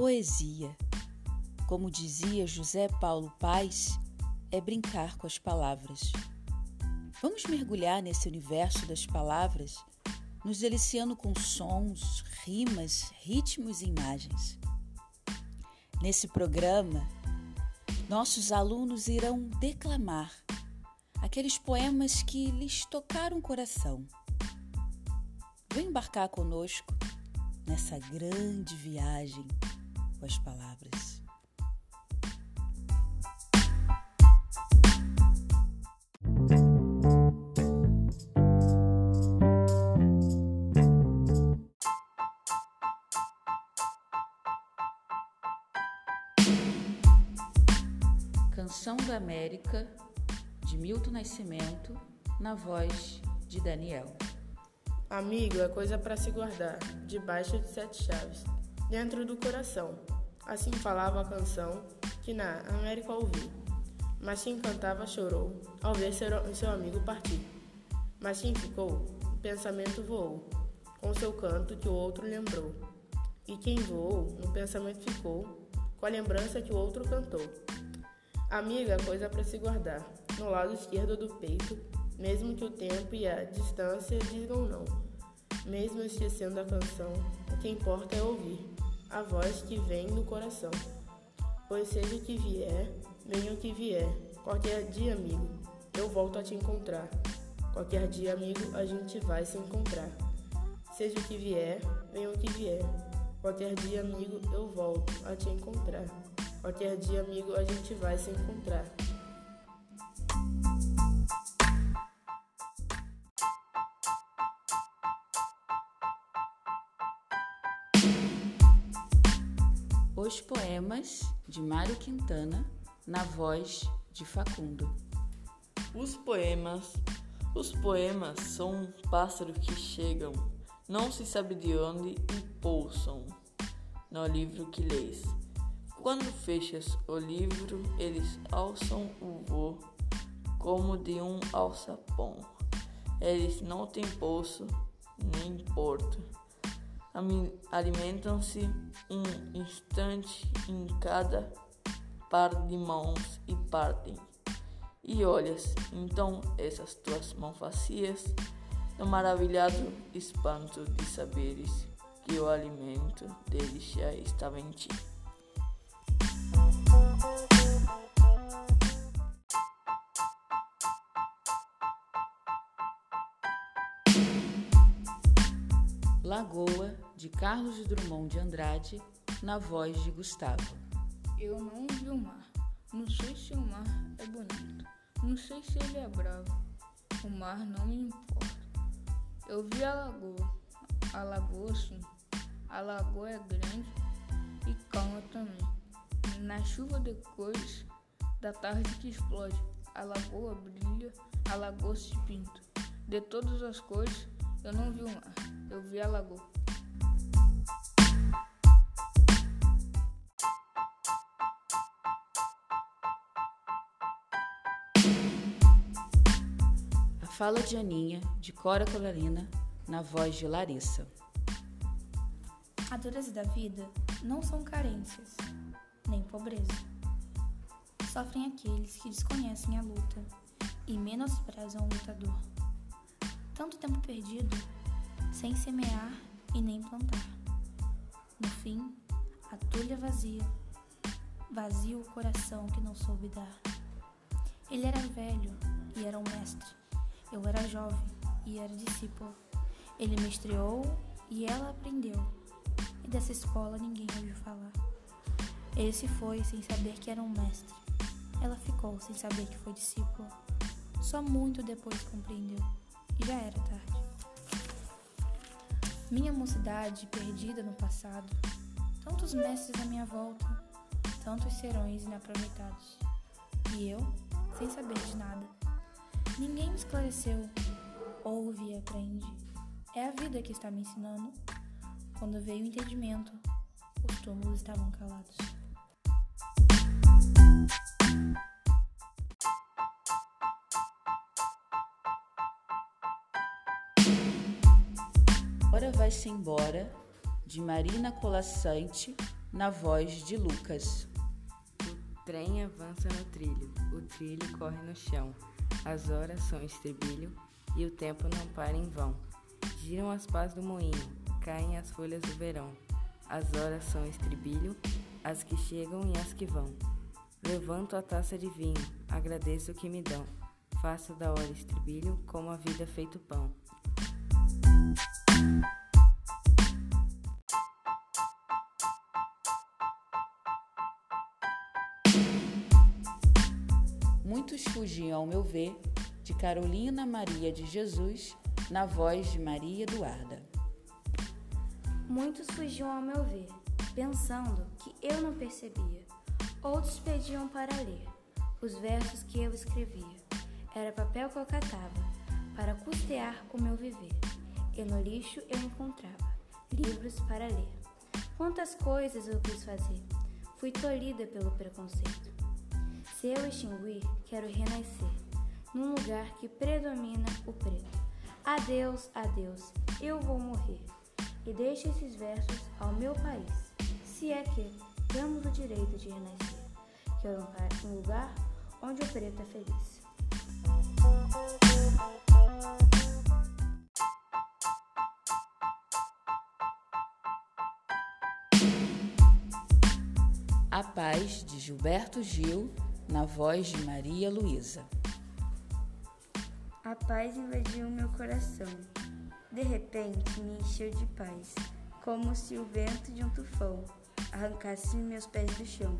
Poesia, como dizia José Paulo Paz, é brincar com as palavras. Vamos mergulhar nesse universo das palavras, nos deliciando com sons, rimas, ritmos e imagens. Nesse programa, nossos alunos irão declamar aqueles poemas que lhes tocaram o coração. Vem embarcar conosco nessa grande viagem com as palavras. Canção da América, de Milton Nascimento, na voz de Daniel. Amigo é coisa para se guardar, debaixo de sete chaves, dentro do coração. Assim falava a canção que na América ouvi. Mas quem cantava chorou ao ver seu, amigo partir. Mas quem ficou, o pensamento voou, com seu canto que o outro lembrou. E quem voou, no pensamento ficou, com a lembrança que o outro cantou. Amiga coisa para se guardar, no lado esquerdo do peito, mesmo que o tempo e a distância digam não. Mesmo esquecendo a canção, o que importa é ouvir a voz que vem do coração. Pois seja o que vier, venha o que vier, qualquer dia, amigo, eu volto a te encontrar. Qualquer dia, amigo, a gente vai se encontrar. Seja o que vier, venha o que vier. Qualquer dia, amigo, eu volto a te encontrar. Qualquer dia, amigo, a gente vai se encontrar. Poemas de Mário Quintana, na voz de Facundo. Os poemas. Os poemas são um pássaro que chegam, não se sabe de onde, e pousam no livro que lês. Quando fechas o livro, eles alçam o voo como de um alçapão. Eles não têm poço nem porto alimentam-se um instante em cada par de mãos e partem. E olhas então essas tuas mãos vazias, no maravilhado espanto de saberes que o alimento deles já estava em ti. Lagoa, de Carlos Drummond de Andrade, na voz de Gustavo. Eu não vi o mar. Não sei se o mar é bonito. Não sei se ele é bravo. O mar não me importa. Eu vi a lagoa. A lagoa, sim. A lagoa é grande e calma também. Na chuva de cores da tarde que explode, a lagoa brilha, a lagoa se pinta. De todas as cores, eu não vi o mar, eu vi a lagoa. Fala de Aninha, de Cora Colarina, na voz de Larissa. A dureza da vida não são carências, nem pobreza. Sofrem aqueles que desconhecem a luta e menosprezam o lutador tanto tempo perdido, sem semear e nem plantar. No fim, a tulha vazia, vazio o coração que não soube dar. Ele era velho e era um mestre, eu era jovem e era discípulo. Ele mestreou e ela aprendeu, e dessa escola ninguém ouviu falar. Ele se foi sem saber que era um mestre, ela ficou sem saber que foi discípula. Só muito depois compreendeu e já era tarde. Minha mocidade perdida no passado, tantos mestres à minha volta, tantos serões inaproveitados. E eu, sem saber de nada. Ninguém me esclareceu, ouve e aprende. É a vida que está me ensinando. Quando veio o entendimento, os túmulos estavam calados. Agora vai-se embora, de Marina Colassante, na voz de Lucas. O trem avança no trilho, o trilho corre no chão, as horas são estribilho e o tempo não para em vão. Giram as pás do moinho, caem as folhas do verão. As horas são estribilho, as que chegam e as que vão. Levanto a taça de vinho, agradeço o que me dão. Faço da hora estribilho, como a vida feito pão. Muitos fugiam, ao meu ver, de Carolina Maria de Jesus, na voz de Maria Eduarda. Muitos fugiam, ao meu ver, pensando que eu não percebia. Outros pediam para ler os versos que eu escrevia. Era papel que eu catava para custear o meu viver. E no lixo eu encontrava livros para ler. Quantas coisas eu quis fazer, fui tolhida pelo preconceito. Se eu extinguir, quero renascer num lugar que predomina o preto. Adeus, adeus, eu vou morrer. E deixe esses versos ao meu país, se é que temos o direito de renascer. Quero um lugar onde o preto é feliz. A Paz de Gilberto Gil, na voz de Maria Luísa. A paz invadiu meu coração. De repente me encheu de paz, como se o vento de um tufão arrancasse meus pés do chão,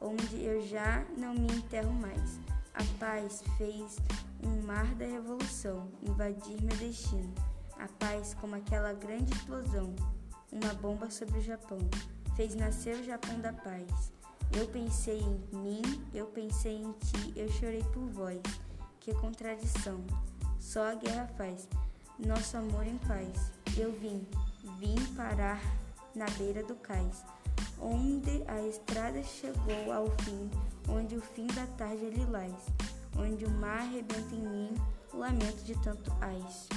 onde eu já não me enterro mais. A paz fez um mar da revolução invadir meu destino. A paz, como aquela grande explosão, uma bomba sobre o Japão fez nascer o Japão da paz. Eu pensei em mim, eu pensei em ti, eu chorei por vós. Que contradição, só a guerra faz nosso amor em paz. Eu vim, vim parar na beira do cais, onde a estrada chegou ao fim, onde o fim da tarde é lilás, onde o mar arrebenta em mim o lamento de tanto ais.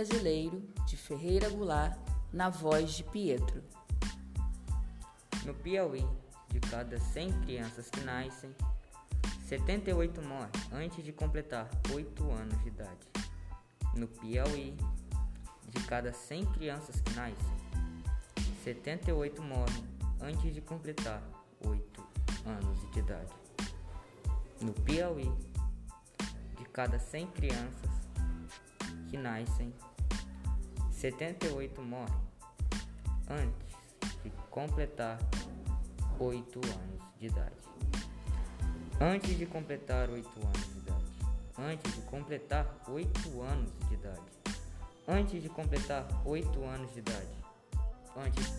Brasileiro de Ferreira Goulart, na voz de Pietro. No Piauí, de cada 100 crianças que nascem, 78 morrem antes de completar 8 anos de idade. No Piauí, de cada 100 crianças que nascem, 78 morrem antes de completar 8 anos de idade. No Piauí, de cada 100 crianças que nascem, 78 morrem antes de completar 8 anos de idade. Antes de completar 8 anos de idade. Antes de completar 8 anos de idade. Antes de completar 8 anos de idade. Antes.